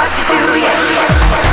what to do, yeah.